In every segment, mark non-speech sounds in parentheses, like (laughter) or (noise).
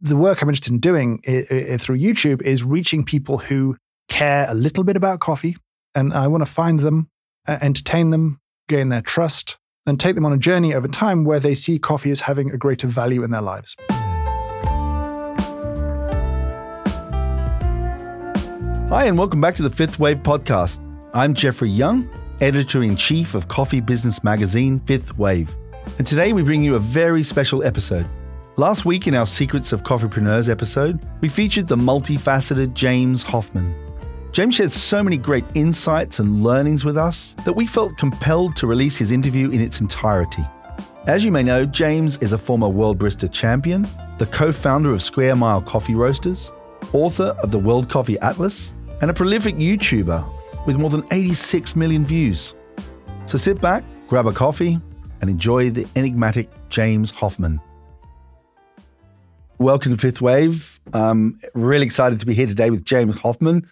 the work I'm interested in doing i i through YouTube is reaching people who care a little bit about coffee. And I want to find them, uh, entertain them, gain their trust, and take them on a journey over time where they see coffee as having a greater value in their lives. Hi, and welcome back to the Fifth Wave podcast. I'm Jeffrey Young, editor in chief of coffee business magazine Fifth Wave. And today we bring you a very special episode. Last week in our Secrets of Coffeepreneurs episode, we featured the multifaceted James Hoffmann. James shared so many great insights and learnings with us that we felt compelled to release his interview in its entirety. As you may know, James is a former World Barista champion, the co founder of Square Mile Coffee Roasters, author of the World Coffee Atlas, and a prolific YouTuber with more than 86 million views. So sit back, grab a coffee, and enjoy the enigmatic James Hoffmann. Welcome to Fifth Wave. Um, really excited to be here today with James Hoffmann,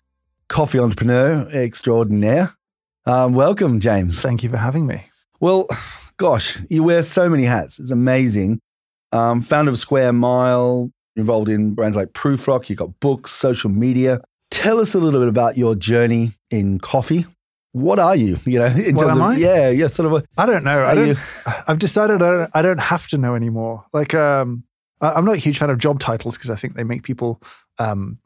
coffee entrepreneur extraordinaire. Um, welcome, James. Thank you for having me. Well, gosh, you wear so many hats. It's amazing. Um, founder of Square Mile, involved in brands like Prufrock. You've got books, social media. Tell us a little bit about your journey in coffee. What are you? You know, in What terms am of I? yeah, yeah, sort of a I don't know. I don't, you? I've decided I don't, I don't have to know anymore. Like, um, I'm not a huge fan of job titles because I think they make people, um,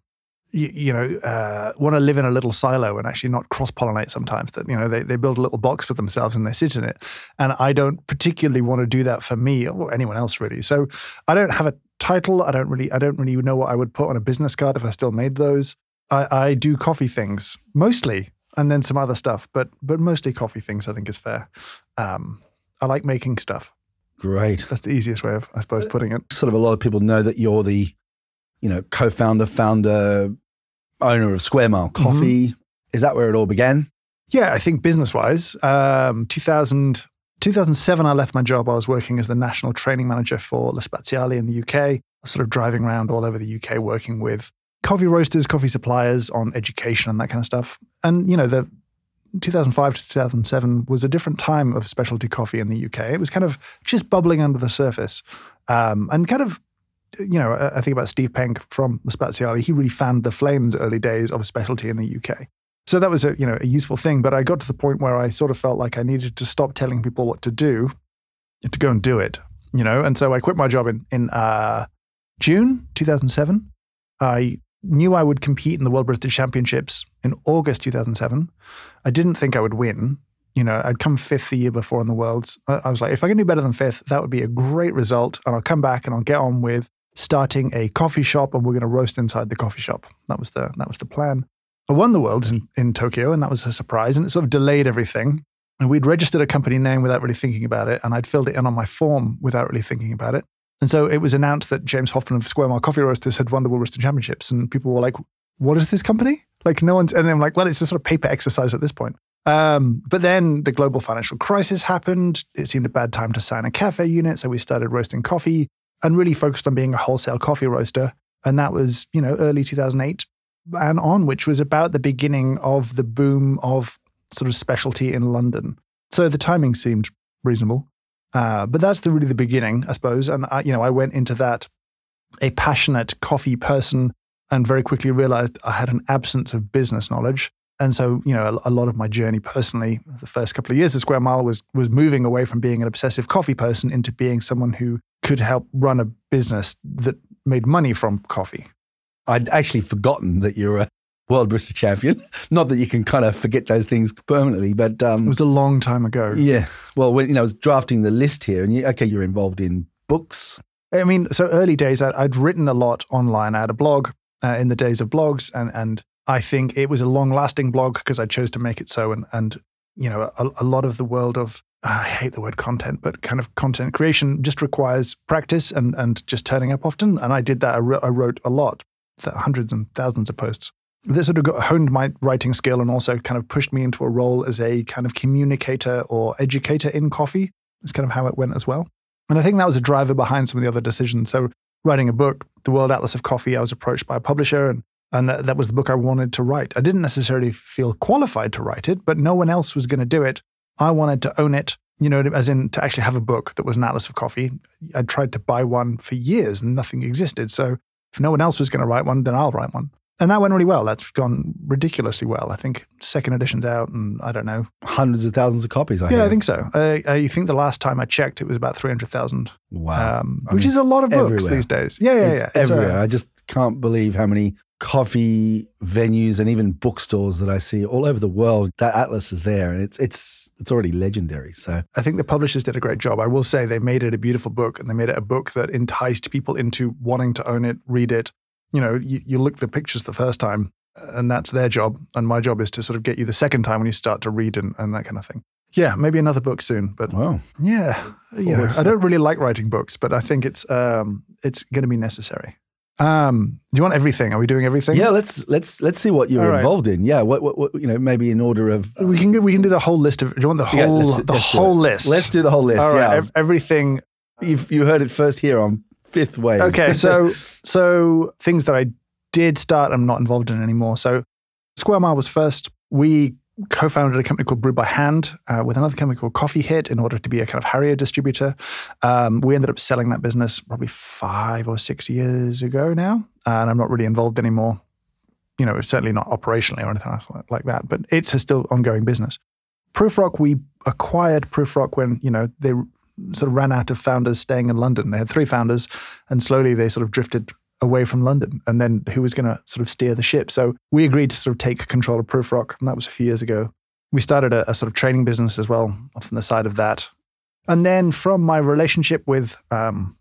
you, you know, uh, want to live in a little silo and actually not cross pollinate sometimes. That, you know, they, they build a little box for themselves and they sit in it. And I don't particularly want to do that for me or anyone else really. So I don't have a title. I don't really, I don't really know what I would put on a business card if I still made those. I, I do coffee things mostly and then some other stuff, but, but mostly coffee things I think is fair. Um, I like making stuff. Great. That's the easiest way of, I suppose, putting it. Sort of a lot of people know that you're the, you know, co-founder, founder, owner of Square Mile Mm-hmm. Coffee. Is that where it all began? Yeah, I think business wise, um, 2000, 2007, I left my job. I was working as the national training manager for La Spaziale in the UK. Sort of driving around all over the UK working with coffee roasters, coffee suppliers on education and that kind of stuff. And, you know, the 2005 to 2007 was a different time of specialty coffee in the UK. It was kind of just bubbling under the surface. Um, and kind of, you know, I think about Steve Penk from La Spaziale. He really fanned the flames early days of a specialty in the UK. So that was a you know a useful thing. But I got to the point where I sort of felt like I needed to stop telling people what to do, to go and do it. You know, and so I quit my job in in uh, June 2007. I knew I would compete in the World Barista Championships in August 2007. I didn't think I would win. You know, I'd come fifth the year before in the Worlds. I I was like, if I can do better than fifth, that would be a great result. And I'll come back and I'll get on with starting a coffee shop, and we're going to roast inside the coffee shop. That was the that was the plan. I won the Worlds in, in Tokyo, and that was a surprise, and it sort of delayed everything. And we'd registered a company name without really thinking about it, and I'd filled it in on my form without really thinking about it. And so it was announced that James Hoffmann of Square Mile Coffee Roasters had won the World Roasting Championships, and people were like, "What is this company?" Like no one's, and I'm like, "Well, it's a sort of paper exercise at this point." Um, but then the global financial crisis happened. It seemed a bad time to sign a cafe unit, so we started roasting coffee and really focused on being a wholesale coffee roaster. And that was, you know, early 2008 and on, which was about the beginning of the boom of sort of specialty in London. So the timing seemed reasonable. Uh, but that's the really the beginning, I suppose. And I, you know, I went into that a passionate coffee person, and very quickly realized I had an absence of business knowledge. And so, you know, a, a lot of my journey personally, the first couple of years of Square Mile was was moving away from being an obsessive coffee person into being someone who could help run a business that made money from coffee. I'd actually forgotten that you're a world barista champion. (laughs) Not that you can kind of forget those things permanently, but It um, was a long time ago. yeah. Well, when you know, I was drafting the list here, and you, okay, you're involved in books. I mean, so early days, I, I'd written a lot online. I had a blog uh, in the days of blogs, and and I think it was a long lasting blog because I chose to make it so. And and you know, a, a lot of the world of I hate the word content, but kind of content creation just requires practice and and just turning up often. And I did that. I, wrote- I wrote a lot, hundreds and thousands of posts. This sort of got, honed my writing skill and also kind of pushed me into a role as a kind of communicator or educator in coffee. That's kind of how it went as well. And I think that was a driver behind some of the other decisions. So, writing a book, The World Atlas of Coffee, I was approached by a publisher, and, and that, that was the book I wanted to write. I didn't necessarily feel qualified to write it, but no one else was going to do it. I wanted to own it, you know, as in to actually have a book that was an Atlas of Coffee. I tried to buy one for years and nothing existed. So, if no one else was going to write one, then I'll write one. And that went really well. That's gone ridiculously well. I think second edition's out, and I don't know. Hundreds of thousands of copies. I yeah, hear. I think so. Uh, I think the last time I checked, it was about 300,000, Wow. um, which mean, is a lot of books everywhere. these days. Yeah, yeah, it's yeah. It's, uh, everywhere. I just can't believe how many coffee venues and even bookstores that I see all over the world. That atlas is there, and it's it's it's already legendary. So I think the publishers did a great job. I will say they made it a beautiful book and they made it a book that enticed people into wanting to own it, read it. You know, you, you look at the pictures the first time and that's their job. And my job is to sort of get you the second time when you start to read and, and that kind of thing. Yeah, maybe another book soon. But wow, yeah, you know, I don't really like writing books, but I think it's um, it's going to be necessary. Um, do you want everything? Are we doing everything? yeah. Let's let's let's see what you're right. involved in. Yeah, what, what what you know maybe in order of We can, we can do the whole list of. Do you want the Yeah, whole, let's- the let's whole list? Let's do the whole list. All right, yeah, ev- everything You've, you heard it first here on Fifth Wave. Okay, (laughs) so so things that I did start, I'm not involved in anymore. So Square Mile was first. We co-founded a company called Brew by Hand uh, with another company called Coffee Hit in order to be a kind of Hario distributor. Um, we ended up selling that business probably five or six years ago now, and I'm not really involved anymore. You know, certainly not operationally or anything else like- like that, but it's a still ongoing business. Prufrock, we acquired Prufrock when you know they sort of ran out of founders staying in London. They had three founders, and slowly they sort of drifted away from London. And then who was going to sort of steer the ship? So we agreed to sort of take control of Prufrock, and that was a few years ago. We started a, a sort of training business as well off on the side of that. And then from my relationship with um,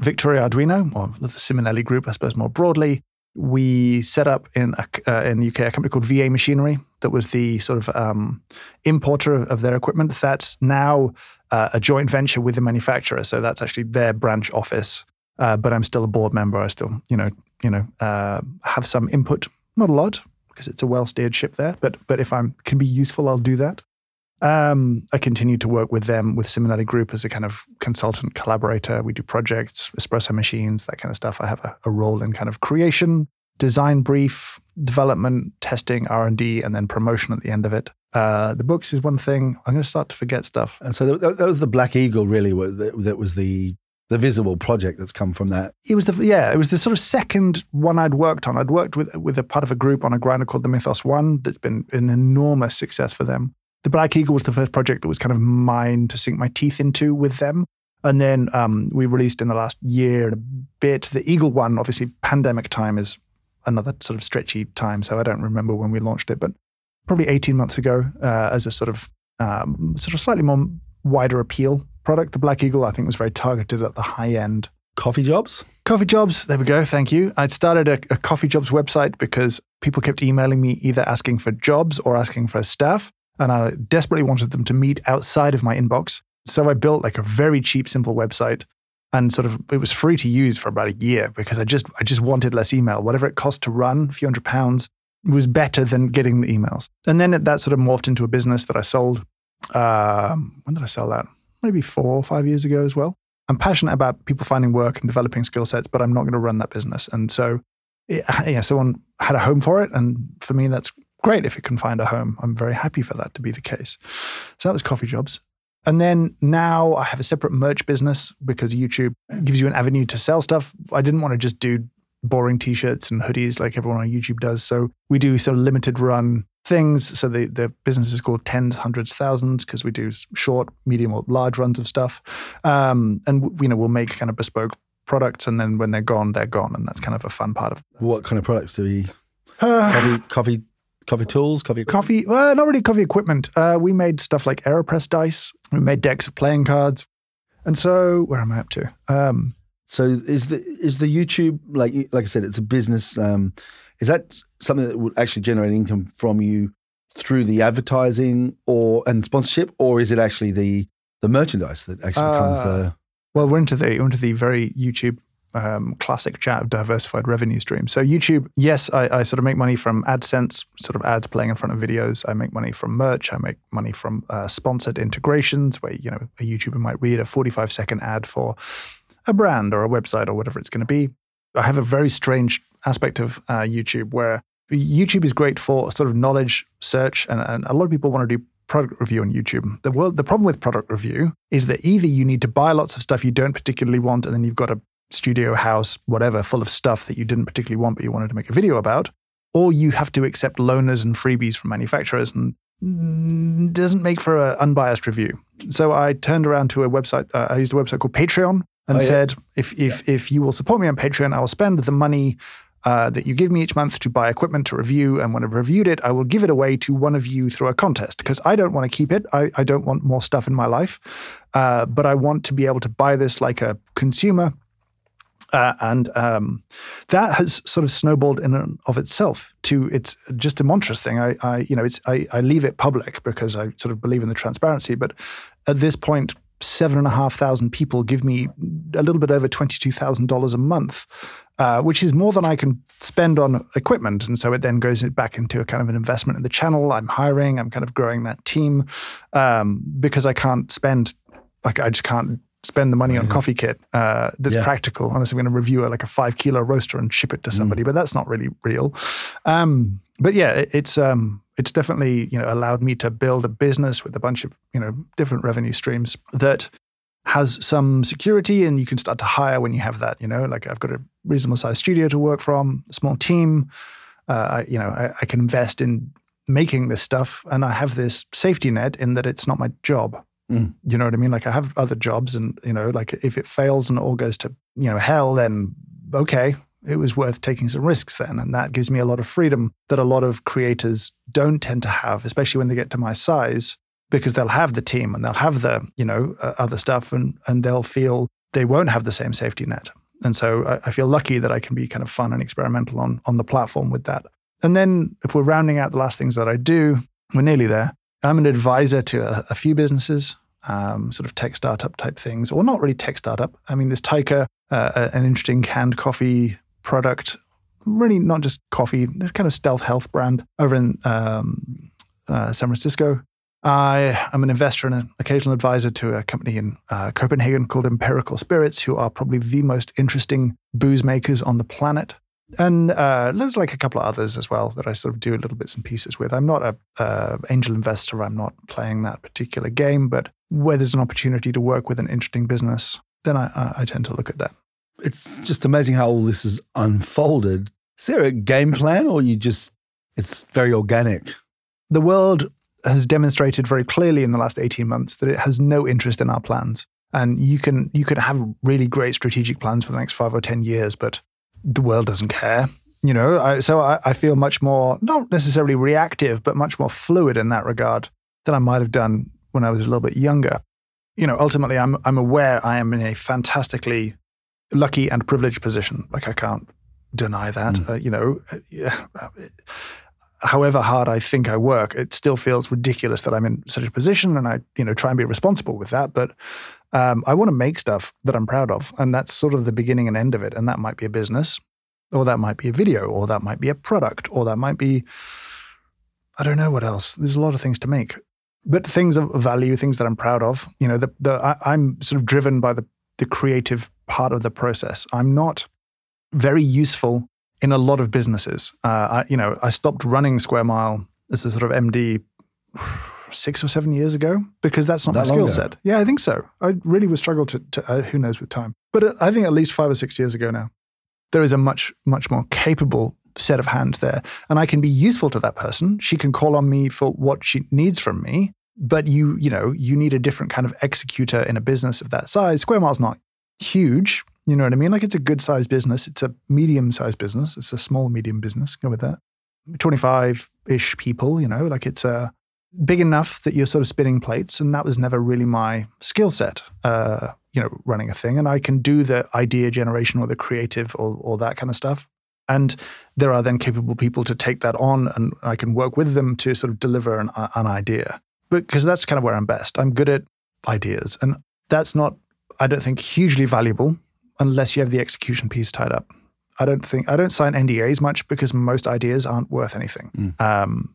Victoria Arduino, or the Simonelli Group, I suppose more broadly, we set up in uh, in the UK a company called VA Machinery that was the sort of um, importer of, of their equipment. That's now uh, a joint venture with the manufacturer, so that's actually their branch office. Uh, but I'm still a board member. I still, you know, you know, uh, have some input. Not a lot because it's a well steered ship there. But but if I'm can be useful, I'll do that. Um, I continue to work with them with Simonelli Group as a kind of consultant collaborator. We do projects, espresso machines, that kind of stuff. I have a, a role in kind of creation, design brief, development, testing, R and D, and then promotion at the end of it. Uh, the books is one thing. I'm going to start to forget stuff. and so that, that was the Black Eagle. Really, that, that was the the visible project that's come from that. It was the yeah, it was the sort of second one I'd worked on. I'd worked with with a part of a group on a grinder called the Mythos One that's been an enormous success for them. The Black Eagle was the first project that was kind of mine to sink my teeth into with them. And then um, we released in the last year and a bit the Eagle One. Obviously, pandemic time is another sort of stretchy time, so I don't remember when we launched it, but probably 18 months ago uh, as a sort of um, sort of slightly more wider appeal product. The Black Eagle, I think, was very targeted at the high end Coffee jobs. Coffee Jobs, there we go. Thank you. I'd started a, a Coffee Jobs website because people kept emailing me either asking for jobs or asking for staff. And I desperately wanted them to meet outside of my inbox. So I built like a very cheap, simple website and sort of it was free to use for about a year because I just I just wanted less email. Whatever it cost to run, a few hundred pounds, was better than getting the emails. And then that sort of morphed into a business that I sold. Um, when did I sell that? Maybe four or five years ago as well. I'm passionate about people finding work and developing skill sets, but I'm not going to run that business. And so, it, yeah, someone had a home for it, and for me, that's great if it can find a home. I'm very happy for that to be the case. So that was coffee jobs. And then now I have a separate merch business because YouTube gives you an avenue to sell stuff. I didn't want to just do boring t-shirts and hoodies like everyone on YouTube does. So we do sort of limited run things. So the, the business is called tens, hundreds, thousands because we do short, medium, or large runs of stuff. Um, and w- you know we'll make kind of bespoke products, and then when they're gone, they're gone, and that's kind of a fun part of What kind of products do we? uh, (sighs) Coffee, coffee, coffee tools, coffee. coffee. Well, not really coffee equipment. Uh, we made stuff like Aeropress dice. We made decks of playing cards. And so, where am I up to? Um, So is the is the YouTube like like I said, it's a business. Um, is that something that would actually generate income from you through the advertising or and sponsorship, or is it actually the the merchandise that actually becomes Uh, the Well, we're into the we're into the very YouTube um, classic chat of diversified revenue streams. So YouTube, yes, I, I sort of make money from AdSense, sort of ads playing in front of videos. I make money from merch. I make money from uh, sponsored integrations, where you know a YouTuber might read a 45 second ad for a brand or a website or whatever it's going to be. I have a very strange aspect of uh, YouTube where YouTube is great for sort of knowledge search, and, and a lot of people want to do product review on YouTube. The world, the problem with product review is that either you need to buy lots of stuff you don't particularly want, and then you've got to studio house, whatever, full of stuff that you didn't particularly want, but you wanted to make a video about, or you have to accept loaners and freebies from manufacturers and doesn't make for an unbiased review. So I turned around to a website. Uh, I used a website called Patreon and Oh, yeah. said, if if if you will support me on Patreon, I will spend the money uh, that you give me each month to buy equipment to review. And when I've reviewed it, I will give it away to one of you through a contest because I don't want to keep it. I, I don't want more stuff in my life. Uh, but I want to be able to buy this like a consumer. Uh, and um, that has sort of snowballed in and of itself to it's just a monstrous thing. I, I you know, it's I, I leave it public because I sort of believe in the transparency. But at this point, seven and a half thousand people give me a little bit over twenty-two thousand dollars a month, uh, which is more than I can spend on equipment. And so it then goes back into a kind of an investment in the channel. I'm hiring. I'm kind of growing that team um, because I can't spend like I just can't spend the money on coffee kit uh, that's Yeah. practical unless I'm going to review a, like a five kilo roaster and ship it to somebody. But that's not really real. Um, but yeah, it, it's um, it's definitely you know allowed me to build a business with a bunch of you know different revenue streams that has some security and you can start to hire when you have that. You know, like I've got a reasonable sized studio to work from, a small team. Uh, I, you know, I, I can invest in making this stuff, and I have this safety net in that it's not my job. Mm. You know what I mean? Like I have other jobs, and you know, like if it fails and it all goes to you know hell, then okay, it was worth taking some risks then, and that gives me a lot of freedom that a lot of creators don't tend to have, especially when they get to my size, because they'll have the team and they'll have the you know uh, other stuff, and and they'll feel they won't have the same safety net. And so I, I feel lucky that I can be kind of fun and experimental on on the platform with that. And then if we're rounding out the last things that I do, we're nearly there. I'm an advisor to a, a few businesses, um, sort of tech startup type things, or not really tech startup. I mean, there's Taika, uh, an interesting canned coffee product, really not just coffee, kind of stealth health brand over in um, uh, San Francisco. I am an investor and an occasional advisor to a company in uh, Copenhagen called Empirical Spirits, who are probably the most interesting booze makers on the planet. And uh, there's like a couple of others as well that I sort of do little bits and pieces with. I'm not a uh, angel investor. I'm not playing that particular game, but where there's an opportunity to work with an interesting business, then I, I, tend to look at that. It's just amazing how all this is unfolded. Is there a game plan or you just, it's very organic? The world has demonstrated very clearly in the last 18 months that it has no interest in our plans. And you can you can have really great strategic plans for the next five or 10 years, but the world doesn't care. You know, I, so I, I feel much more, not necessarily reactive, but much more fluid in that regard than I might have done when I was a little bit younger. You know, ultimately, I'm, I'm aware I am in a fantastically lucky and privileged position. Like, I can't deny that. Mm. Uh, you know, uh, yeah, uh, however hard I think I work, it still feels ridiculous that I'm in such a position, and I, you know, try and be responsible with that. But um, I want to make stuff that I'm proud of, and that's sort of the beginning and end of it. And that might be a business, or that might be a video, or that might be a product, or that might be, I don't know what else. There's a lot of things to make, but things of value, things that I'm proud of. You know, the the I, I'm sort of driven by the the creative part of the process. I'm not very useful in a lot of businesses. Uh, I, you know, I stopped running Square Mile as a sort of MD six or seven years ago because that's not That my skill set. Yeah, I think so. I really was struggle to, to uh, who knows with time, but uh, I think at least five or six years ago now, there is a much much more capable set of hands there, and I can be useful to that person. She can call on me for what she needs from me. But you, you know, you need a different kind of executor in a business of that size. Square Mile's not huge. You know what I mean? Like it's a good sized business. It's a medium sized business. It's a small medium business. Go with that. 25 ish people, you know, like it's uh, big enough that you're sort of spinning plates. And that was never really my skill set, uh, you know, running a thing. And I can do the idea generation or the creative or, or that kind of stuff. And there are then capable people to take that on and I can work with them to sort of deliver an, an idea. Because that's kind of where I'm best. I'm good at ideas. And that's not, I don't think, hugely valuable unless you have the execution piece tied up. I don't think I don't sign NDAs much because most ideas aren't worth anything. Um,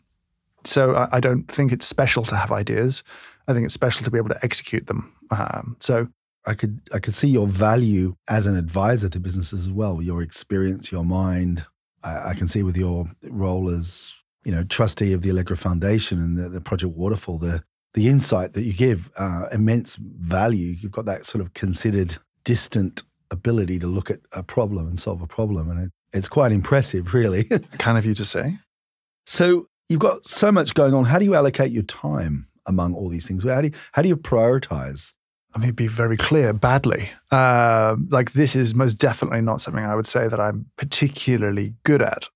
so I, I don't think it's special to have ideas. I think it's special to be able to execute them. Um, so I could I could see your value as an advisor to businesses as well. Your experience, your mind. I, I can see with your role as you know trustee of the Allegra Foundation and the, the Project Waterfall, the the insight that you give, uh, immense value. You've got that sort of considered, distant ability to look at a problem and solve a problem. And it, it's quite impressive, really. (laughs) kind of you to say. So you've got so much going on. How do you allocate your time among all these things? How do you, how do you prioritize? Let me be very clear badly. Uh, like, this is most definitely not something I would say that I'm particularly good at.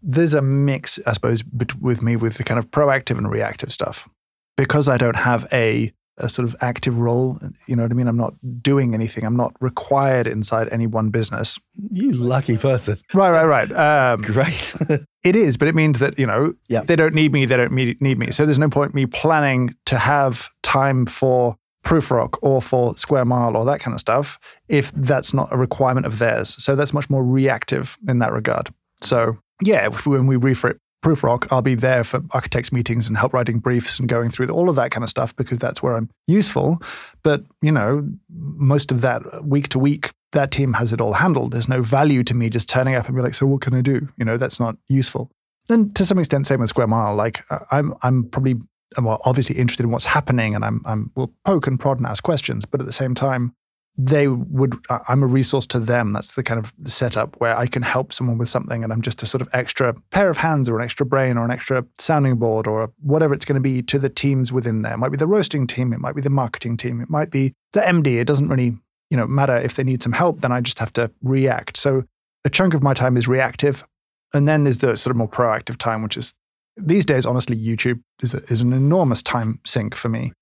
There's a mix, I suppose, with me with the kind of proactive and reactive stuff. Because I don't have a a sort of active role. You know what I mean? I'm not doing anything. I'm not required inside any one business. You lucky person. Right, right, right. Um, (laughs) Great. (laughs) it is, but it means that, you know, Yeah. they don't need me. They don't need me. So there's no point me planning to have time for Prufrock or for Square Mile or that kind of stuff if that's not a requirement of theirs. So that's much more reactive in that regard. So yeah, if, when we refit Prufrock, I'll be there for architects meetings and help writing briefs and going through all of that kind of stuff because that's where I'm useful. But, you know, most of that week to week, that team has it all handled. There's no value to me just turning up and be like, so what can I do? You know, that's not useful. And to some extent, same with Square Mile. Like I'm, I'm probably well, obviously interested in what's happening, and I'm, I'm will poke and prod and ask questions. But at the same time, they would i'm a resource to them. That's the kind of setup where i can help someone with something and i'm just a sort of extra pair of hands or an extra brain or an extra sounding board or whatever it's going to be to the teams within there. It might be the roasting team it might be the marketing team it might be the md it doesn't really you know matter if they need some help then i just have to react. So a chunk of my time is reactive and then there's the sort of more proactive time which is these days honestly youtube is, a, is an enormous time sink for me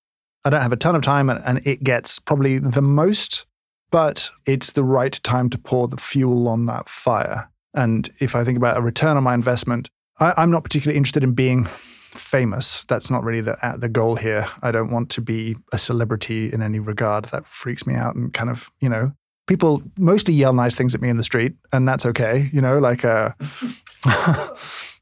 I don't have a ton of time and, and it gets probably the most, but it's the right time to pour the fuel on that fire. And if I think about a return on my investment, I, I'm not particularly interested in being famous. That's not really the, the goal here. I don't want to be a celebrity in any regard. That freaks me out and kind of, you know, people mostly yell nice things at me in the street, and that's okay. You know, like, uh, (laughs)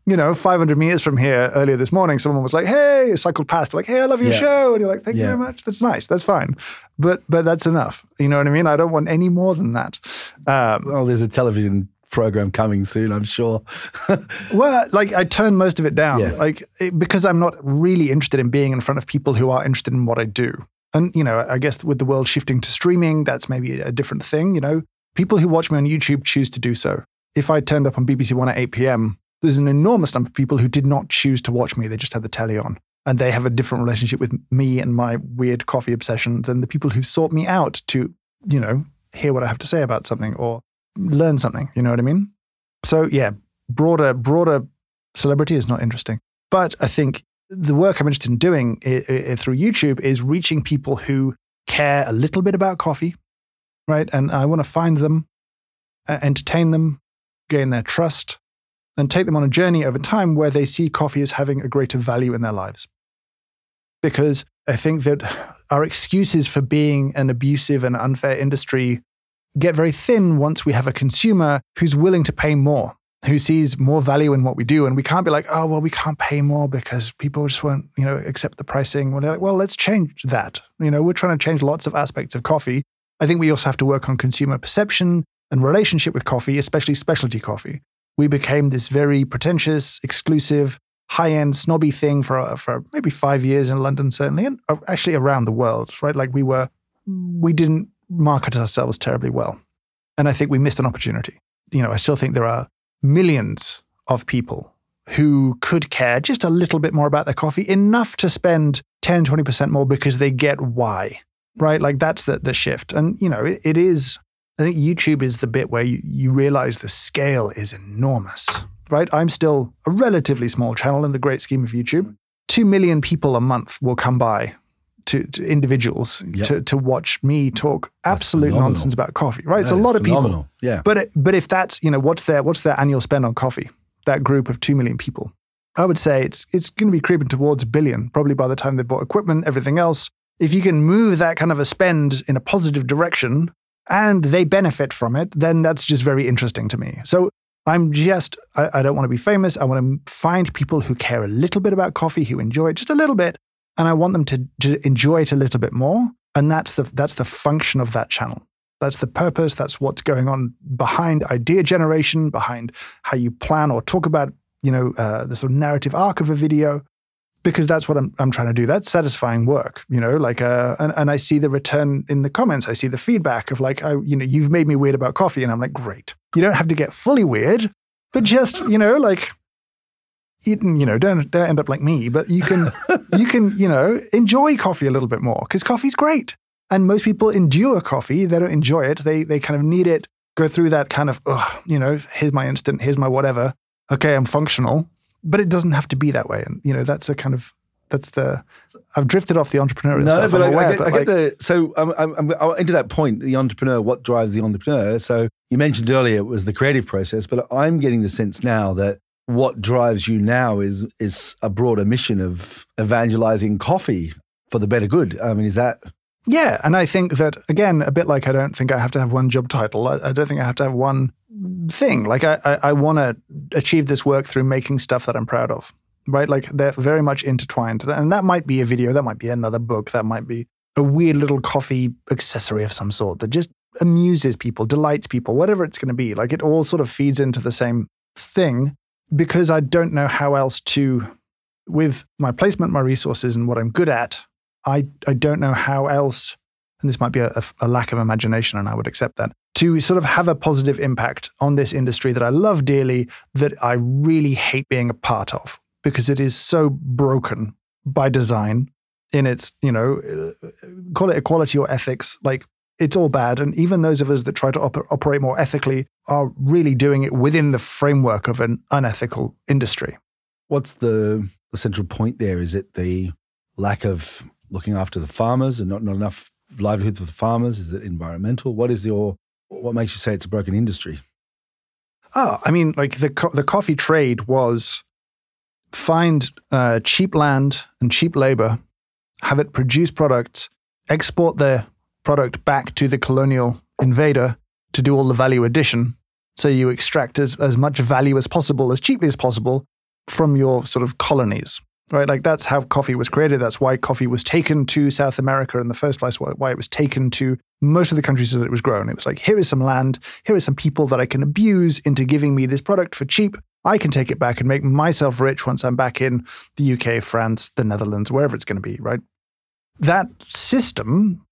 you know, 500 meters from here earlier this morning, someone was like, "Hey," I cycled past, like, "Hey, I love your Yeah. show," and you're like, "Thank you very much. That's nice. That's fine." But but that's enough. You know what I mean? I don't want any more than that. Um, Well, there's a television program coming soon, I'm sure. (laughs) well, like I turn most of it down, Yeah. like it, because I'm not really interested in being in front of people who are interested in what I do. And you know, I guess with the world shifting to streaming, that's maybe a different thing. You know, people who watch me on YouTube choose to do so. If I turned up on BBC One at 8 p.m., there's an enormous number of people who did not choose to watch me. They just had the telly on. And they have a different relationship with me and my weird coffee obsession than the people who sought me out to, you know, hear what I have to say about something or learn something. You know what I mean? So yeah, broader, broader celebrity is not interesting. But I think the work I'm interested in doing i- i- through YouTube is reaching people who care a little bit about coffee, right? And I want to find them, uh, entertain them, gain their trust, and take them on a journey over time where they see coffee as having a greater value in their lives. Because I think that our excuses for being an abusive and unfair industry get very thin once we have a consumer who's willing to pay more, who sees more value in what we do. And we can't be like, oh, well, we can't pay more because people just won't, you know, accept the pricing. Well, like, well, let's change that. You know, we're trying to change lots of aspects of coffee. I think we also have to work on consumer perception and relationship with coffee, especially specialty coffee. We became this very pretentious, exclusive, high-end, snobby thing for for maybe five years in London, certainly, and uh, actually around the world, right? Like we were, we didn't market ourselves terribly well, and I think we missed an opportunity. You know, I still think there are millions of people who could care just a little bit more about their coffee, enough to spend 10, 20% more because they get why, right? Like that's the, the shift. And, you know, it, it is, I think YouTube is the bit where you, you realize the scale is enormous, right? I'm still a relatively small channel in the great scheme of YouTube. Two million people a month will come by to, to individuals Yep. to, to watch me talk absolute phenomenal. nonsense about coffee, right? it's a That lot of people. Yeah. But it, but if that's you know what's their what's their annual spend on coffee? That group of two million people, I would say it's it's going to be creeping towards a billion probably by the time they've bought equipment, everything else. If you can move that kind of a spend in a positive direction and they benefit from it, then that's just very interesting to me. So I'm just I, I don't want to be famous. I want to find people who care a little bit about coffee, who enjoy it just a little bit, and I want them to, to enjoy it a little bit more. And that's the that's the function of that channel. That's the purpose. That's what's going on behind idea generation, behind how you plan or talk about, you know, uh, the sort of narrative arc of a video. Because that's what I'm, I'm trying to do. That's satisfying work, you know, like, uh, and, and I see the return in the comments. I see the feedback of like, I, you know, you've made me weird about coffee. And I'm like, great. You don't have to get fully weird, but just, you know, like, eating, you know, don't, don't end up like me, but you can, (laughs) you can, you know, enjoy coffee a little bit more because coffee's great. And most people endure coffee. They don't enjoy it. They, they kind of need it, go through that kind of, oh, you know, here's my instant, here's my whatever. Okay, I'm functional but it doesn't have to be that way. And you know, that's a kind of that's the I've drifted off the entrepreneurial no, stuff. but, I, aware, I, get, but I like, get the so I'm, I'm, I'm into that point. The entrepreneur, what drives the entrepreneur? So you mentioned earlier it was the creative process, but I'm getting the sense now that what drives you now is is a broader mission of evangelizing coffee for the better good. I mean, is that yeah, and I think that again, a bit like I don't think I have to have one job title. I, I don't think I have to have one thing. Like I, I, I want to achieve this work through making stuff that I'm proud of. Right, like they're very much intertwined, and that might be a video, that might be another book, that might be a weird little coffee accessory of some sort that just amuses people, delights people, whatever it's going to be. Like it all sort of feeds into the same thing because I don't know how else to, with my placement, my resources, and what I'm good at, I, I don't know how else, and this might be a, a lack of imagination, and I would accept that, to sort of have a positive impact on this industry that I love dearly, that I really hate being a part of because it is so broken by design in its, you know, uh, call it equality or ethics. Like it's all bad. And even those of us that try to op- operate more ethically are really doing it within the framework of an unethical industry. What's the, the central point there? Is it the lack of looking after the farmers and not, not enough livelihood for the farmers? Is it environmental? What is your what makes you say it's a broken industry? Oh, I mean, like the co- the coffee trade was find uh, cheap land and cheap labor, have it produce products, export the product back to the colonial invader to do all the value addition. So you extract as, as much value as possible, as cheaply as possible from your sort of colonies right? Like that's how coffee was created. That's why coffee was taken to South America in the first place, why it was taken to most of the countries that it was grown. It was like, here is some land, here is some people that I can abuse into giving me this product for cheap. I can take it back and make myself rich once I'm back in the UK, France, the Netherlands, wherever it's going to be, right? That system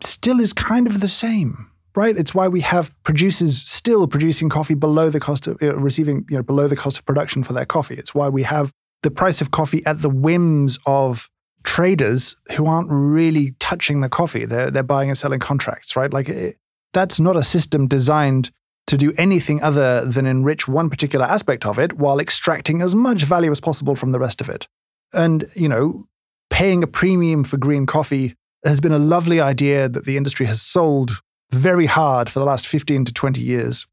still is kind of the same, right? It's why we have producers still producing coffee below the cost of know, receiving, you know, below the cost of production for their coffee. It's why we have the price of coffee at the whims of traders who aren't really touching the coffee. They're, they're buying and selling contracts, right? Like it, that's not a system designed to do anything other than enrich one particular aspect of it while extracting as much value as possible from the rest of it. And, you know, paying a premium for green coffee has been a lovely idea that the industry has sold very hard for the last 15 to 20 years.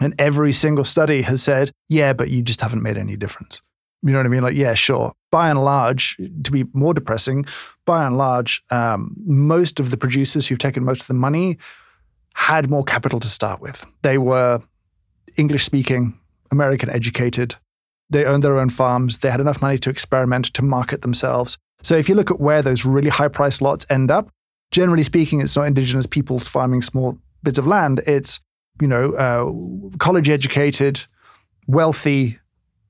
And every single study has said, yeah, but you just haven't made any difference. You know what I mean? Like, yeah, sure. By and large, to be more depressing, by and large, um, most of the producers who've taken most of the money had more capital to start with. They were English speaking, American educated. They owned their own farms. They had enough money to experiment, to market themselves. So if you look at where those really high price lots end up, generally speaking, it's not indigenous peoples farming small bits of land. It's, you know, uh, college educated, wealthy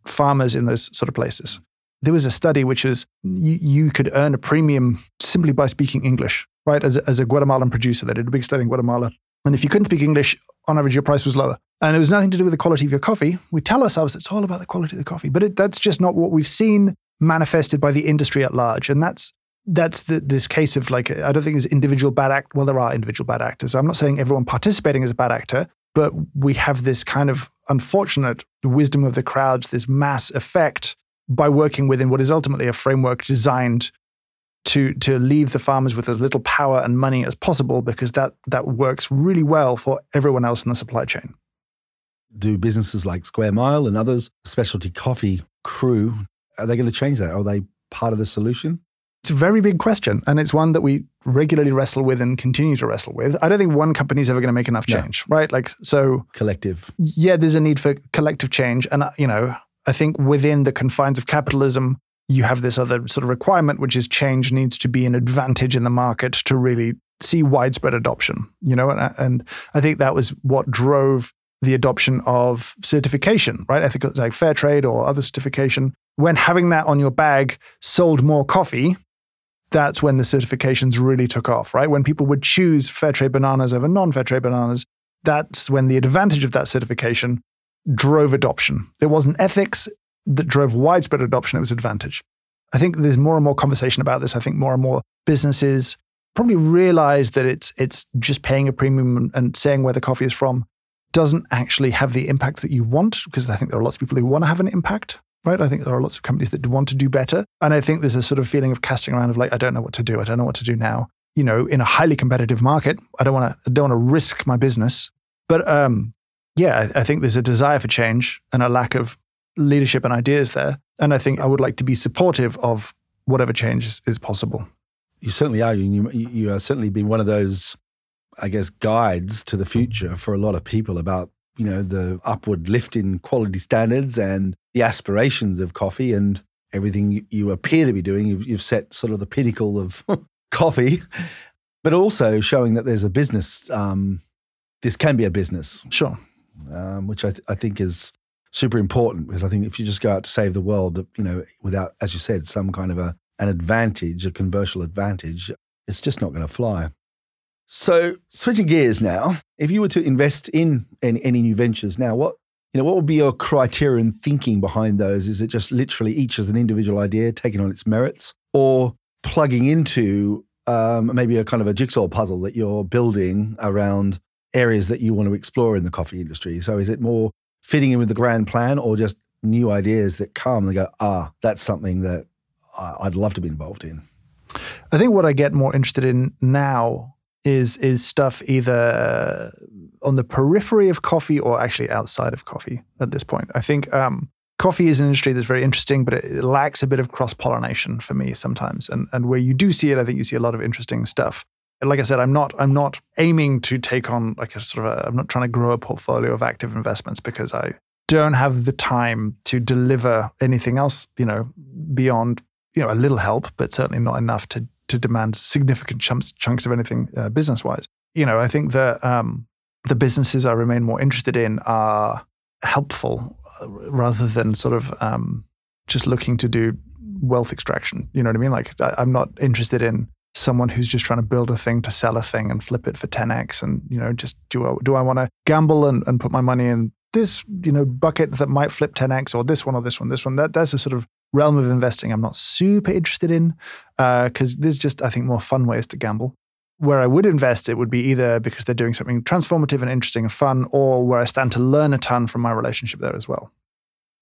farmers in those sort of places. There was a study which was you, you could earn a premium simply by speaking English, right? As a, as a Guatemalan producer, they did a big study in Guatemala. And if you couldn't speak English, on average, your price was lower. And it was nothing to do with the quality of your coffee. We tell ourselves it's all about the quality of the coffee, but it, that's just not what we've seen manifested by the industry at large. And that's that's the, this case of like I don't think there's individual bad act. Well, there are individual bad actors. I'm not saying everyone participating is a bad actor, but we have this kind of unfortunate wisdom of the crowds, this mass effect by working within what is ultimately a framework designed to to leave the farmers with as little power and money as possible because that that works really well for everyone else in the supply chain. Do businesses like Square Mile and others, specialty coffee crew, are they going to change that? Are they part of the solution? It's a very big question, and it's one that we regularly wrestle with and continue to wrestle with. I don't think one company is ever going to make enough change, no. right? Like, so collective. Yeah, there's a need for collective change, and you know, I think within the confines of capitalism, you have this other sort of requirement, which is change needs to be an advantage in the market to really see widespread adoption. You know, and, and I think that was what drove the adoption of certification, right? Ethical, like fair trade or other certification when having that on your bag sold more coffee, that's when the certifications really took off, right? When people would choose fair trade bananas over non fair trade bananas, that's when the advantage of that certification drove adoption. It wasn't ethics that drove widespread adoption, it was advantage. I think there's more and more conversation about this. I think more and more businesses probably realize that it's it's just paying a premium and saying where the coffee is from doesn't actually have the impact that you want because I think there are lots of people who want to have an impact right? I think there are lots of companies that want to do better. And I think there's a sort of feeling of casting around of like, I don't know what to do. I don't know what to do now. You know, in a highly competitive market, I don't want to, I don't want to risk my business. But um, yeah, I, I think there's a desire for change and a lack of leadership and ideas there. And I think I would like to be supportive of whatever change is, is possible. You certainly are. You, you are certainly been one of those, I guess, guides to the future for a lot of people about you know the upward lift in quality standards and the aspirations of coffee and everything you appear to be doing. You've, you've set sort of the pinnacle of (laughs) coffee, but also showing that there's a business. Um, this can be a business, sure, um, which I, th- I think is super important because I think if you just go out to save the world, you know, without, as you said, some kind of a an advantage, a commercial advantage, it's just not going to fly. So, switching gears now, if you were to invest in any, any new ventures now, what you know, what would be your criterion thinking behind those? Is it just literally each as an individual idea, taking on its merits, or plugging into um, maybe a kind of a jigsaw puzzle that you're building around areas that you want to explore in the coffee industry? So, is it more fitting in with the grand plan, or just new ideas that come and go, ah, that's something that I'd love to be involved in? I think what I get more interested in now is is stuff either on the periphery of coffee or actually outside of coffee at this point. I think um, coffee is an industry that's very interesting, but it, lacks a bit of cross pollination for me sometimes. And and where you do see it, I think you see a lot of interesting stuff. And like I said, I'm not I'm not aiming to take on like a sort of a, I'm not trying to grow a portfolio of active investments because I don't have the time to deliver anything else, you know, beyond you know a little help, but certainly not enough to to demand significant chunks chunks of anything uh, business wise. You know, I think that um, the businesses I remain more interested in are helpful uh, rather than sort of um, just looking to do wealth extraction. You know what I mean? Like I, I'm not interested in someone who's just trying to build a thing to sell a thing and flip it for 10x and you know just do I, do I want to gamble and, and put my money in this you know bucket that might flip 10x or this one or this one this one that that's a sort of realm of investing I'm not super interested in because uh, there's just, I think, more fun ways to gamble. Where I would invest, it would be either because they're doing something transformative and interesting and fun, or where I stand to learn a ton from my relationship there as well.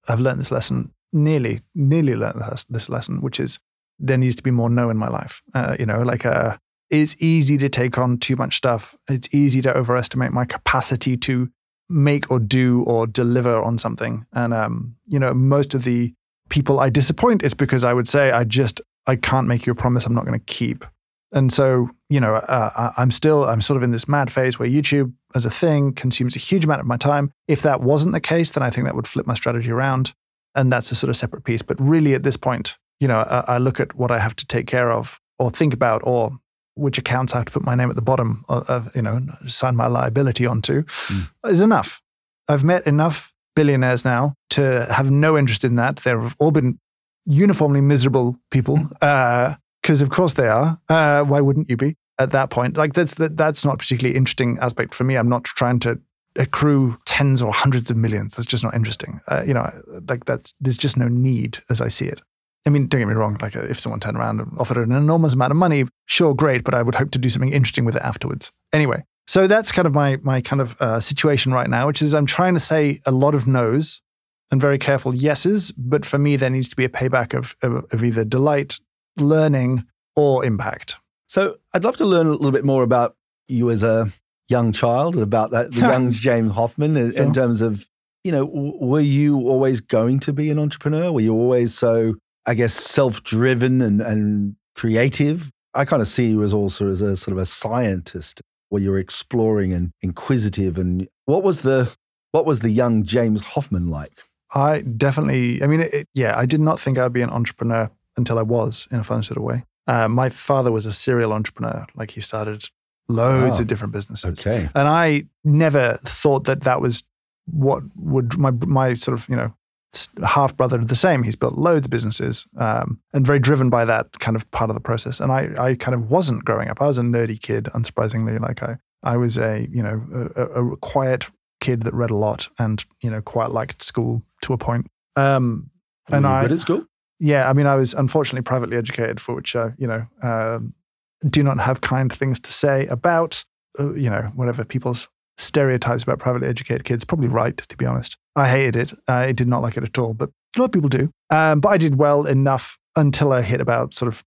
I've learned this lesson, nearly, nearly learned this lesson, which is there needs to be more no in my life. Uh, you know, like uh, it's easy to take on too much stuff. It's easy to overestimate my capacity to make or do or deliver on something. And um, you know, most of the people I disappoint, it's because I would say I just I can't make you a promise I'm not going to keep. And so, you know, uh, I'm still, I'm sort of in this mad phase where YouTube as a thing consumes a huge amount of my time. If that wasn't the case, then I think that would flip my strategy around. And that's a sort of separate piece. But really, at this point, you know, I, I look at what I have to take care of or think about or which accounts I have to put my name at the bottom of, of you know, sign my liability onto mm. is enough. I've met enough billionaires now to have no interest in that. They've all been uniformly miserable people, because uh, of course they are. Uh, why wouldn't you be at that point? Like that's that, that's not particularly interesting aspect for me. I'm not trying to accrue tens or hundreds of millions. That's just not interesting. Uh, you know, like that's there's just no need as I see it. I mean, don't get me wrong. Like, if someone turned around and offered an enormous amount of money, sure, great. But I would hope to do something interesting with it afterwards. Anyway, so that's kind of my my kind of uh, situation right now, which is I'm trying to say a lot of no's and very careful yeses. But for me, there needs to be a payback of, of, of either delight, learning, or impact. So I'd love to learn a little bit more about you as a young child and about that, the young (laughs) James Hoffmann in, sure. in terms of, you know, were you always going to be an entrepreneur? Were you always so, I guess, self driven and, and creative? I kind of see you as also as a sort of a scientist where you're exploring and inquisitive. And what was the what was the young James Hoffmann like? I definitely, I mean, it, yeah, I did not think I'd be an entrepreneur until I was in a fun sort of way. Uh, my father was a serial entrepreneur. Like he started loads oh, of different businesses. Okay. And I never thought that that was what would my, my sort of, you know, half brother did the same. He's built loads of businesses um, and very driven by that kind of part of the process. And I, I kind of wasn't growing up. I was a nerdy kid, unsurprisingly. Like I, I was a, you know, a, a quiet kid that read a lot and, you know, quite liked school to a point. Um, and I, good at school? Yeah. I mean, I was unfortunately privately educated for which, uh, you know, um, do not have kind things to say about, uh, you know, whatever people's stereotypes about privately educated kids. Probably right, to be honest. I hated it. I did not like it at all, but a lot of people do. Um, but I did well enough until I hit about sort of,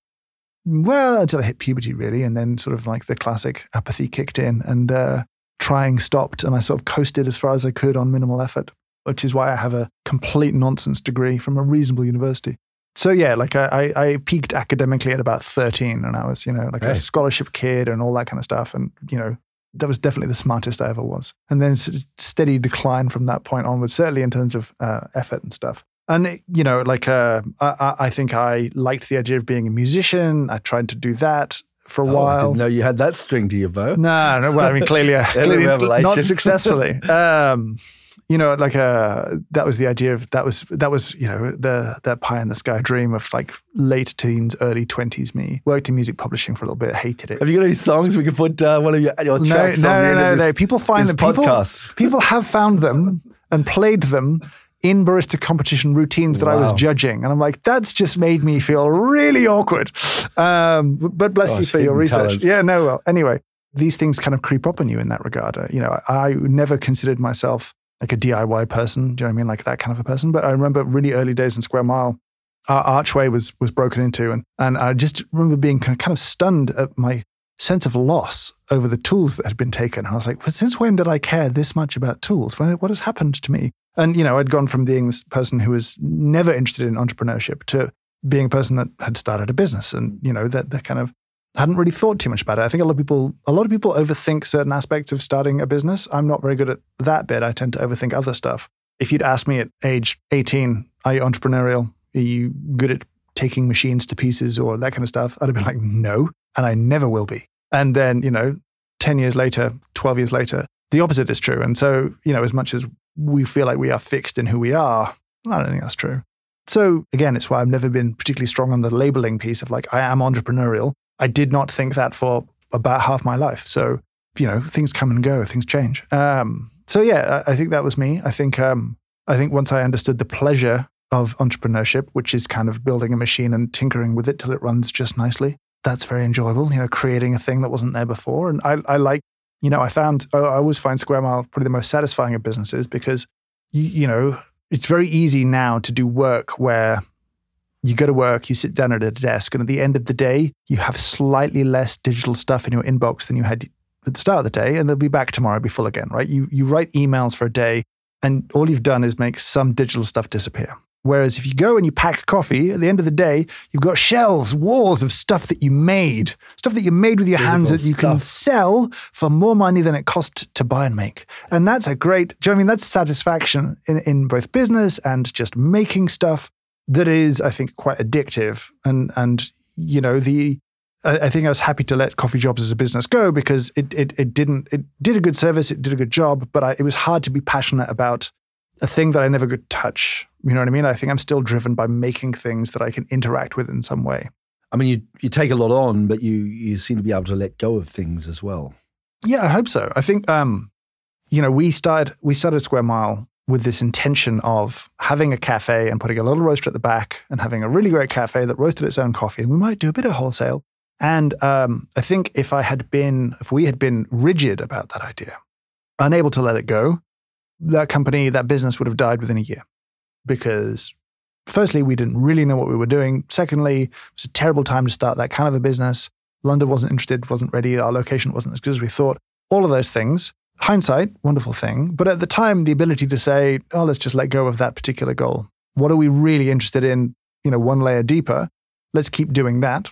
well, until I hit puberty, really. And then sort of like the classic apathy kicked in and uh, trying stopped. And I sort of coasted as far as I could on minimal effort, which is why I have a complete nonsense degree from a reasonable university. So yeah, like I, I, peaked academically at about 13 and I was, you know, like a scholarship kid and all that kind of stuff. And, you know, that was definitely the smartest I ever was. And then steady decline from that point onwards, certainly in terms of uh, effort and stuff. And you know, like uh, I, I, think I liked the idea of being a musician. I tried to do that for a oh, while. I didn't know you had that string to your bow. No, no. Well, I mean, clearly, (laughs) clearly not successfully. (laughs) Um, you know, like uh, that was the idea of that was that was you know the that pie in the sky dream of like late teens, early twenties me. Worked in music publishing for a little bit, hated it. Have you got any songs we could put uh, one of your, your tracks no, on no, no, no, no. People find them. People, (laughs) people have found them and played them in barista competition routines that wow. I was judging. And I'm like, that's just made me feel really awkward. Um, but bless Gosh, you for your research. Talents. Yeah, no, well, anyway, these things kind of creep up on you in that regard. Uh, you know, I never considered myself like a DIY person. Do you know what I mean? Like that kind of a person. But I remember really early days in Square Mile, our archway was was broken into, and and I just remember being kind of stunned at my sense of loss over the tools that had been taken. I was like, since when did I care this much about tools? When, What has happened to me? And you know, I'd gone from being this person who was never interested in entrepreneurship to being a person that had started a business, and you know that that kind of hadn't really thought too much about it. I think a lot of people a lot of people overthink certain aspects of starting a business. I'm not very good at that bit. I tend to overthink other stuff. If you'd asked me at age 18, are you entrepreneurial? Are you good at taking machines to pieces or that kind of stuff? I'd have been like, no, and I never will be. And then, you know, 10 years later, 12 years later, the opposite is true. And so, you know, as much as we feel like we are fixed in who we are, I don't think that's true. So again, it's why I've never been particularly strong on the labeling piece of like, I am entrepreneurial. I did not think that for about half my life. So, you know, things come and go, things change. Um, so yeah, I, I, think that was me. I think, um, I think once I understood the pleasure of entrepreneurship, which is kind of building a machine and tinkering with it till it runs just nicely, that's very enjoyable. You know, creating a thing that wasn't there before. And I, I like, you know, I found, I always find Square Mile probably the most satisfying of businesses because, you, you know, it's very easy now to do work where you go to work, you sit down at a desk, and at the end of the day, you have slightly less digital stuff in your inbox than you had at the start of the day, and they'll be back tomorrow, be full again, right? You you write emails for a day, and all you've done is make some digital stuff disappear. Whereas if you go and you pack coffee, at the end of the day, you've got shelves, walls of stuff that you made, stuff that you made with your Physical hands that you stuff. can sell for more money than it cost to buy and make. And that's a great, do you know I mean? That's satisfaction in, in both business and just making stuff that is, I think, quite addictive. And, and you know, the, I think I was happy to let coffee jobs as a business go because it, it, it didn't, it did a good service, it did a good job, but I, it was hard to be passionate about a thing that I never could touch. You know what I mean? I think I'm still driven by making things that I can interact with in some way. I mean, you you take a lot on, but you you seem to be able to let go of things as well. Yeah, I hope so. I think um, you know, we started we started Square Mile with this intention of having a cafe and putting a little roaster at the back and having a really great cafe that roasted its own coffee. And we might do a bit of wholesale. And um, I think if I had been, if we had been rigid about that idea, unable to let it go, that company, that business would have died within a year because firstly, we didn't really know what we were doing. Secondly, it was a terrible time to start that kind of a business. London wasn't interested, wasn't ready. Our location wasn't as good as we thought. All of those things. Hindsight, wonderful thing. But at the time, the ability to say, oh, let's just let go of that particular goal. What are we really interested in? You know, one layer deeper. Let's keep doing that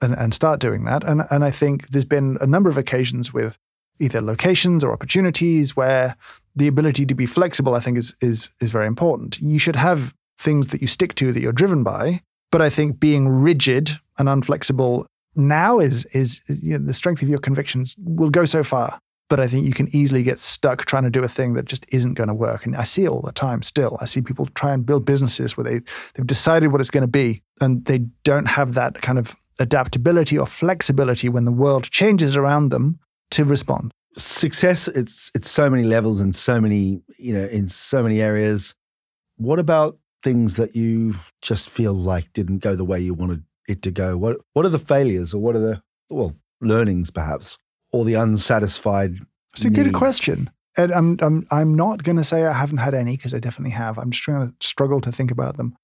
and, and start doing that. And, and I think there's been a number of occasions with either locations or opportunities where the ability to be flexible, I think, is is is very important. You should have things that you stick to that you're driven by, but I think being rigid and unflexible now is is you know, the strength of your convictions will go so far. But I think you can easily get stuck trying to do a thing that just isn't going to work. And I see it all the time still. I see people try and build businesses where they, they've decided what it's going to be and they don't have that kind of adaptability or flexibility when the world changes around them to respond. Success, it's it's so many levels and so many, you know, in so many areas. What about things that you just feel like didn't go the way you wanted it to go? What what are the failures or what are the well, learnings perhaps? Or the unsatisfied? It's a needs? good question. And I'm, I'm, I'm not going to say I haven't had any because I definitely have. I'm just trying to struggle to think about them.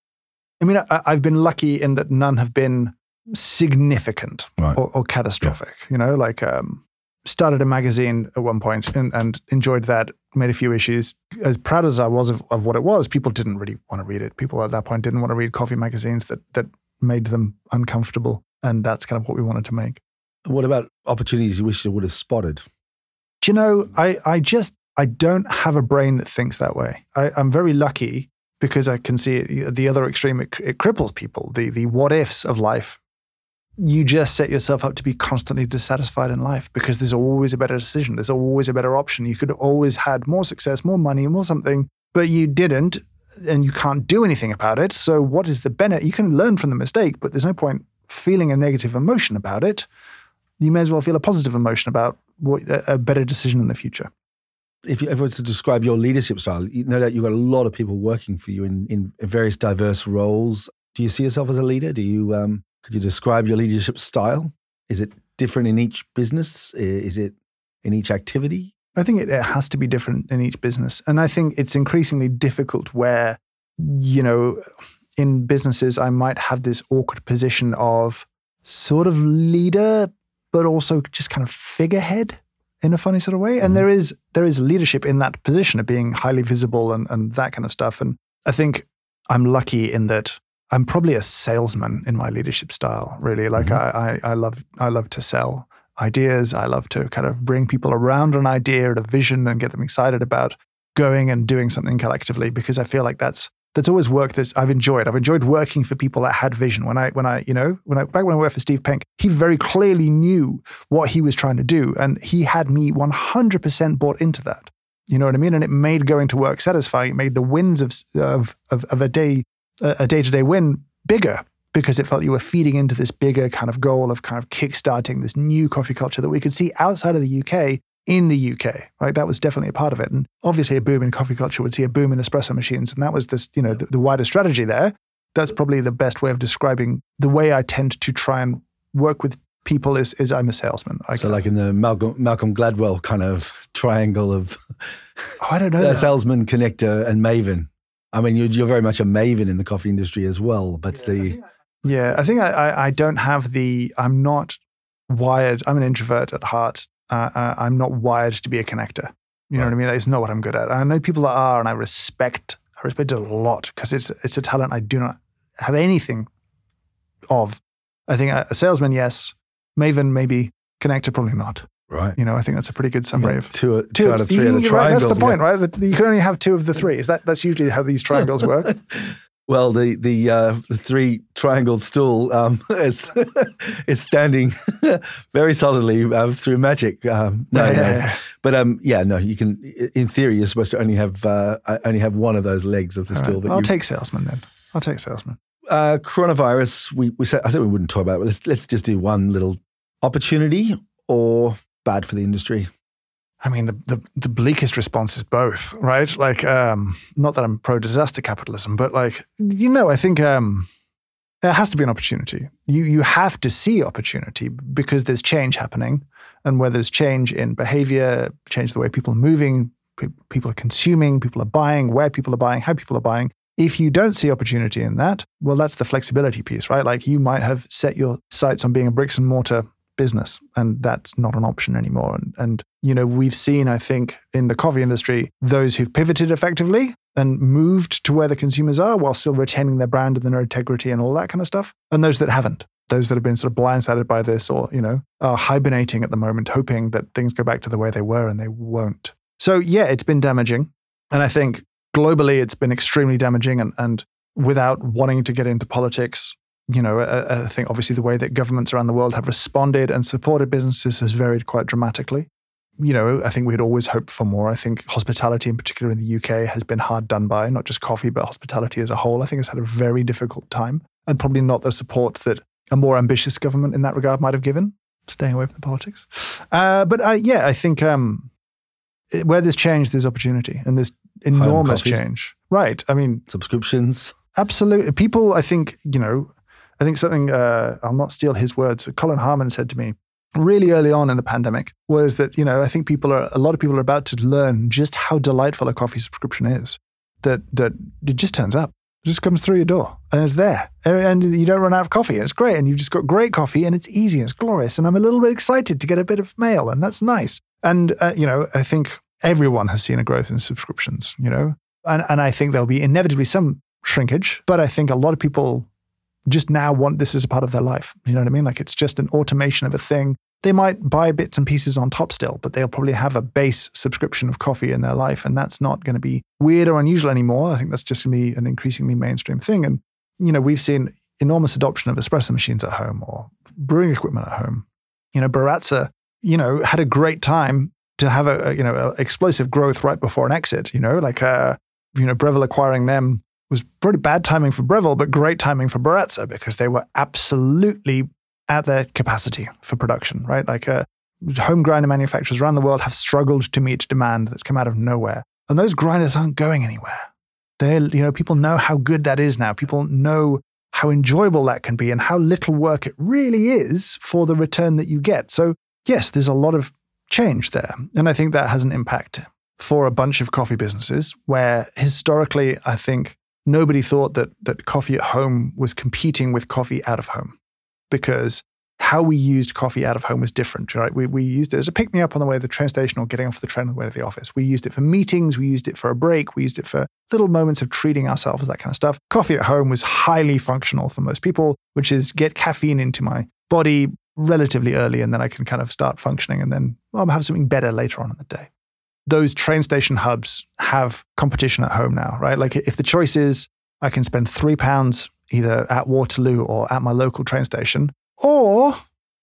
I mean, I, have been lucky in that none have been significant right. or, or, catastrophic. Yeah. You know, like um, started a magazine at one point and, and, enjoyed that, made a few issues. As proud as I was of, of, what it was, people didn't really want to read it. People at that point didn't want to read coffee magazines that, that made them uncomfortable. And that's kind of what we wanted to make. What about opportunities you wish you would have spotted? Do you know, I, I just, I don't have a brain that thinks that way. I, am very lucky because I can see it, the other extreme, it, it cripples people, the, the what ifs of life. You just set yourself up to be constantly dissatisfied in life because there's always a better decision. There's always a better option. You could have always had more success, more money, more something, but you didn't and you can't do anything about it. So, what is the benefit? You can learn from the mistake, but there's no point feeling a negative emotion about it you may as well feel a positive emotion about what, a better decision in the future. If you ever were to describe your leadership style, you know that you've got a lot of people working for you in, in various diverse roles. Do you see yourself as a leader? Do you um, could you describe your leadership style? Is it different in each business? Is it in each activity? I think it, it has to be different in each business, and I think it's increasingly difficult where you know in businesses I might have this awkward position of sort of leader but also just kind of figurehead in a funny sort of way. And mm-hmm. there is there is leadership in that position of being highly visible and, and that kind of stuff. And I think I'm lucky in that I'm probably a salesman in my leadership style, really. Like mm-hmm. I, I, I love I love to sell ideas. I love to kind of bring people around an idea and a vision and get them excited about going and doing something collectively because I feel like that's that's always work that I've enjoyed. I've enjoyed working for people that had vision. When I, when I, you know, when I back when I worked for Steve Pink, he very clearly knew what he was trying to do, and he had me 100% bought into that. You know what I mean? And it made going to work satisfying. It made the wins of of of, of a day a day to day win bigger because it felt you were feeding into this bigger kind of goal of kind of kickstarting this new coffee culture that we could see outside of the UK in the UK, right? That was definitely a part of it. And obviously, a boom in coffee culture would see a boom in espresso machines. And that was this, you know, the, the wider strategy there. That's probably the best way of describing the way I tend to try and work with people is, is I'm a salesman. I so, like in the Malcolm, Malcolm Gladwell kind of triangle of oh, I don't know, (laughs) salesman, connector, and maven. I mean, you're, you're very much a maven in the coffee industry as well. But yeah, the I think I, yeah, I think I, I, I don't have the. I'm not wired. I'm an introvert at heart uh, uh, I'm not wired to be a connector. You know what I mean? It's not what I'm good at. I know people that are, and I respect. I respect it a lot because it's it's a talent I do not have anything of. I think a, a salesman, yes. Maven, maybe. Connector, probably not. Right. You know, I think that's a pretty good summary yeah, of two, two, two out of three you, of the triangles. Right, that's the point, yeah. right? You can only have two of the three. Is that that's usually how these triangles work? (laughs) Well, the the, uh, the three triangled stool um, (laughs) is (laughs) is standing (laughs) very solidly uh, through magic. Um, no, yeah, no. Yeah, but um, yeah, no. You can, in theory, you're supposed to only have uh, only have one of those legs of the All stool. Right. I'll you, take salesman then. I'll take salesman. Uh, coronavirus. We we said I said we wouldn't talk about it. Let's let's just do one little opportunity or bad for the industry. I mean, the, the, the, bleakest response is both, right? Like, um, not that I'm pro disaster capitalism, but like, you know, I think um, there has to be an opportunity. You, you have to see opportunity because there's change happening. And where there's change in behavior, change the way people are moving, people are consuming, people are buying, where people are buying, how people are buying. If you don't see opportunity in that, well, that's the flexibility piece, right? Like you might have set your sights on being a bricks and mortar business and that's not an option anymore. And, and you know we've seen i think in the coffee industry those who've pivoted effectively and moved to where the consumers are while still retaining their brand and their integrity and all that kind of stuff and those that haven't. Those that have been sort of blindsided by this or you know are hibernating at the moment hoping that things go back to the way they were and they won't. So yeah it's been damaging. And i think globally it's been extremely damaging and, and without wanting to get into politics you know, I, I, think obviously the way that governments around the world have responded and supported businesses has varied quite dramatically. you know, I think we had always hoped for more. I think hospitality, in particular in the UK, has been hard done by, not just coffee, but hospitality as a whole. I think it's had a very difficult time and probably not the support that a more ambitious government in that regard might have given, staying away from the politics. Uh, but I, yeah, I think um, where there's change, there's opportunity and there's enormous change. Right. I mean, Subscriptions. Absolutely. People, I think, you know, I think something, uh, I'll not steal his words. Colin Harmon said to me really early on in the pandemic was that, you know, I think people are, a lot of people are about to learn just how delightful a coffee subscription is. That, that it just turns up, it just comes through your door and it's there. And you don't run out of coffee. It's great. And you've just got great coffee and it's easy and it's glorious. And I'm a little bit excited to get a bit of mail and that's nice. And, uh, you know, I think everyone has seen a growth in subscriptions, you know, and, and I think there'll be inevitably some shrinkage, but I think a lot of people just now want this as a part of their life. You know what I mean? Like it's just an automation of a thing. They might buy bits and pieces on top still, but they'll probably have a base subscription of coffee in their life. And that's not going to be weird or unusual anymore. I think that's just going to be an increasingly mainstream thing. And, you know, we've seen enormous adoption of espresso machines at home or brewing equipment at home. You know, Baratza, you know, had a great time to have a, a, you know, a explosive growth right before an exit, you know, like, uh, you know, Breville acquiring them was pretty bad timing for Breville, but great timing for Baratza because they were absolutely at their capacity for production, right? Like uh, home grinder manufacturers around the world have struggled to meet demand that's come out of nowhere. And those grinders aren't going anywhere. They, you know, people know how good that is now. People know how enjoyable that can be and how little work it really is for the return that you get. So, yes, there's a lot of change there. And I think that has an impact for a bunch of coffee businesses where historically, I think nobody thought that, that coffee at home was competing with coffee out of home because how we used coffee out of home was different, right? We, we used it as a pick me up on the way to the train station or getting off the train on the way to the office. We used it for meetings, we used it for a break, we used it for little moments of treating ourselves, that kind of stuff. Coffee at home was highly functional for most people, which is get caffeine into my body relatively early and then I can kind of start functioning and then I'll have something better later on in the day. Those train station hubs have competition at home now, right? Like if the choice is I can spend three pounds either at Waterloo or at my local train station, or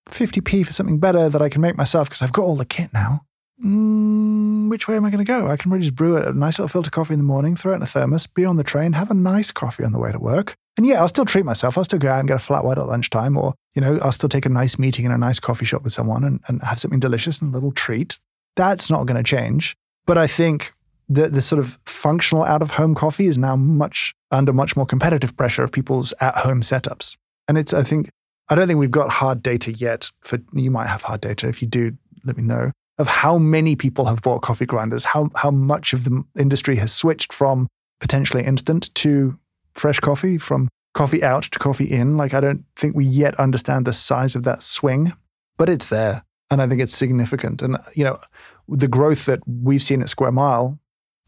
50p for something better that I can make myself because I've got all the kit now. Mm, which way am I going to go? I can really just brew a nice little filter coffee in the morning, throw it in a thermos, be on the train, have a nice coffee on the way to work. And yeah, I'll still treat myself. I'll still go out and get a flat white at lunchtime, or, you know, I'll still take a nice meeting in a nice coffee shop with someone and, and have something delicious and a little treat. That's not going to change. But I think the, the sort of functional out of home coffee is now much under much more competitive pressure of people's at home setups. And it's, I think, I don't think we've got hard data yet. For you might have hard data. If you do, let me know of how many people have bought coffee grinders, how how much of the industry has switched from potentially instant to fresh coffee, from coffee out to coffee in. Like I don't think we yet understand the size of that swing, but it's there, and I think it's significant. And you know, the growth that we've seen at Square Mile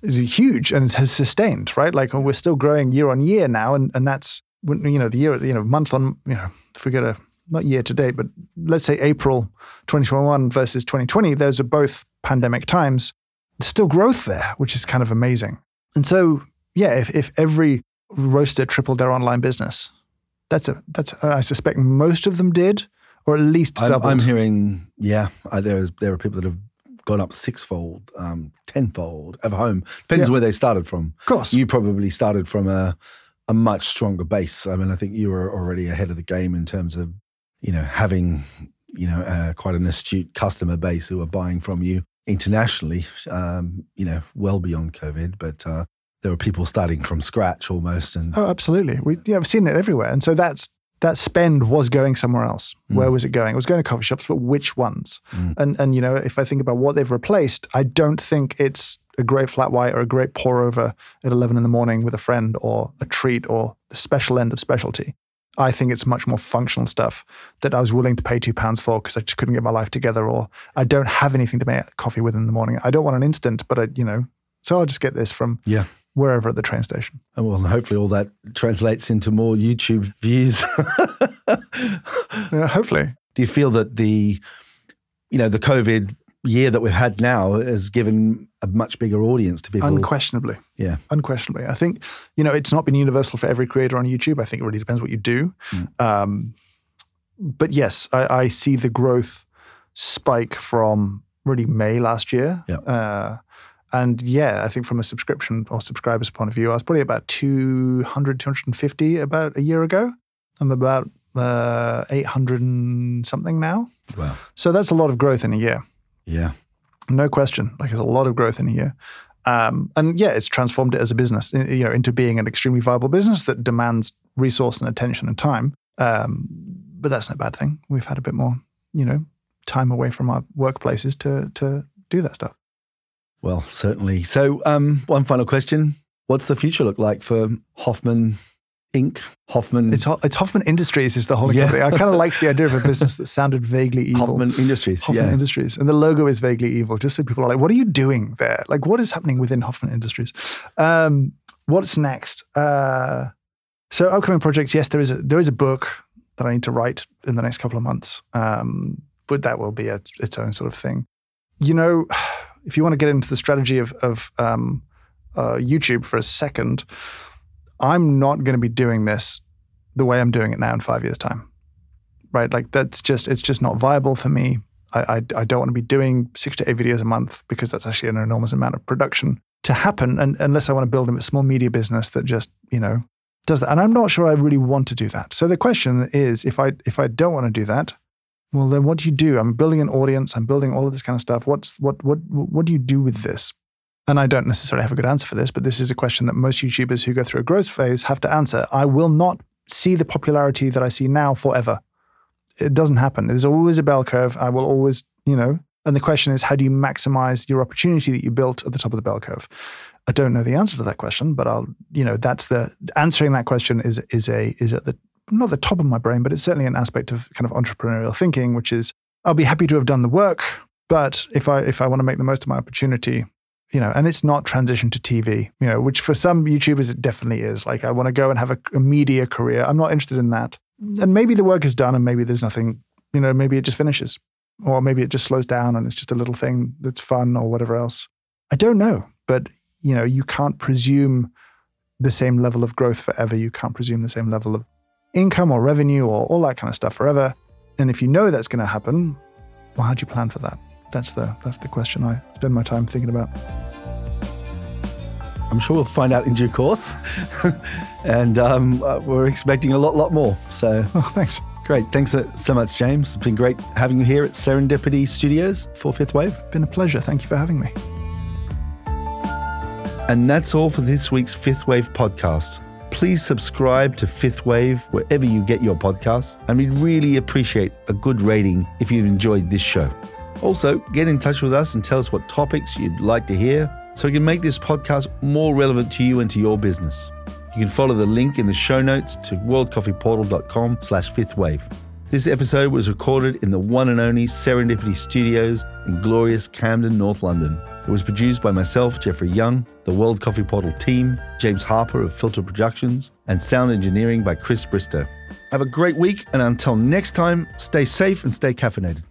is huge and has sustained. Right, like we're still growing year on year now, and and that's you know the year you know month on you know if we get a not year to date, but let's say April 2021 versus 2020, those are both pandemic times. There's still growth there, which is kind of amazing. And so, yeah, if, if every roaster tripled their online business, that's a that's I suspect most of them did, or at least I'm, doubled. I'm hearing, yeah, uh, there is there are people that have gone up sixfold, um, tenfold at home. Depends Yeah. where they started from. of course, You probably started from a a much stronger base. I mean, I think you were already ahead of the game in terms of you know having you know uh, quite an astute customer base who are buying from you internationally. Um, you know, well beyond COVID, but uh, there were people starting from scratch almost, and Oh, absolutely. We yeah, I've seen it everywhere, and so that's that spend was going somewhere else. Where Mm. was it going? It was going to coffee shops, but which ones? Mm. And and you know, if I think about what they've replaced, I don't think it's a great flat white or a great pour over at eleven in the morning with a friend, or a treat, or the special end of specialty. I think it's much more functional stuff that I was willing to pay two pounds for because I just couldn't get my life together, or I don't have anything to make coffee with in the morning. I don't want an instant, but I, you know, so I'll just get this from yeah. Wherever at the train station. And well, hopefully all that translates into more YouTube views. (laughs) Yeah, hopefully, Do you feel that the, you know, the COVID year that we've had now has given a much bigger audience to people? Unquestionably. Yeah. Unquestionably. I think, you know, it's not been universal for every creator on YouTube. I think it really depends what you do. Mm. Um, but yes, I, I see the growth spike from really May last year. Yeah. Uh, and yeah, I think from a subscription or subscribers point of view, I was probably about 200, 250 about a year ago. I'm about uh, 800 and something now. Wow. So that's a lot of growth in a year. Yeah. No question. Like it's a lot of growth in a year. Um, and yeah, it's transformed it as a business, you know, into being an extremely viable business that demands resource and attention and time. Um, but that's no bad thing. We've had a bit more, you know, time away from our workplaces to to do that stuff. Well, certainly. So, um, one final question: What's the future look like for Hoffmann Inc. Hoffmann. It's, it's Hoffmann Industries is the whole Yeah. company. I kind of liked the idea of a business that (laughs) sounded vaguely evil. Hoffmann Industries. Hoffmann yeah. Industries. And the logo is vaguely evil, just so people are like, what are you doing there? Like, what is happening within Hoffmann Industries? Um, what's next? Uh, so upcoming projects, yes, there is a there is a book that I need to write in the next couple of months. Um, but that will be a, its own sort of thing. You know, if you want to get into the strategy of, of um, uh, YouTube for a second, I'm not going to be doing this the way I'm doing it now in five years' time. Right? Like that's just it's just not viable for me. I, I, I don't want to be doing six to eight videos a month because that's actually an enormous amount of production to happen. And unless I want to build a small media business that just you know does that, and I'm not sure I really want to do that. So the question is, if I if I don't want to do that, well then what do you do? I'm building an audience. I'm building all of this kind of stuff. What's what what what do you do with this? And I don't necessarily have a good answer for this, but this is a question that most YouTubers who go through a growth phase have to answer. I will not see the popularity that I see now forever. It doesn't happen. There's always a bell curve. I will always, you know, and the question is, how do you maximize your opportunity that you built at the top of the bell curve? I don't know the answer to that question, but I'll, you know, that's the answering that question is is a is at the not the top of my brain, but it's certainly an aspect of kind of entrepreneurial thinking, which is I'll be happy to have done the work, but if I if I want to make the most of my opportunity, you know, and it's not transition to TV, you know, which for some YouTubers it definitely is. Like I want to go and have a, a media career. I'm not interested in that. And maybe the work is done and maybe there's nothing, you know, maybe it just finishes. Or maybe it just slows down and it's just a little thing that's fun or whatever else. I don't know. But, you know, you can't presume the same level of growth forever. You can't presume the same level of income or revenue or all that kind of stuff forever. And if you know that's going to happen, well, how do you plan for that? That's the that's the question I spend my time thinking about. I'm sure we'll find out in due course. (laughs) and um, uh, we're expecting a lot, lot more. So (laughs) Oh, thanks. great. Thanks so, so much, James. It's been great having you here at Serendipity Studios for Fifth Wave. Been a pleasure. Thank you for having me. And that's all for this week's Fifth Wave podcast. Please subscribe to Fifth Wave wherever you get your podcasts, and we'd really appreciate a good rating if you've enjoyed this show. Also, get in touch with us and tell us what topics you'd like to hear so we can make this podcast more relevant to you and to your business. You can follow the link in the show notes to worldcoffeeportal.com slash fifth wave. This episode was recorded in the one and only Serendipity Studios in glorious Camden, North London. It was produced by myself, Jeffrey Young, the World Coffee Portal team, James Harper of Filter Productions, and sound engineering by Chris Bristow. Have a great week, and until next time, stay safe and stay caffeinated.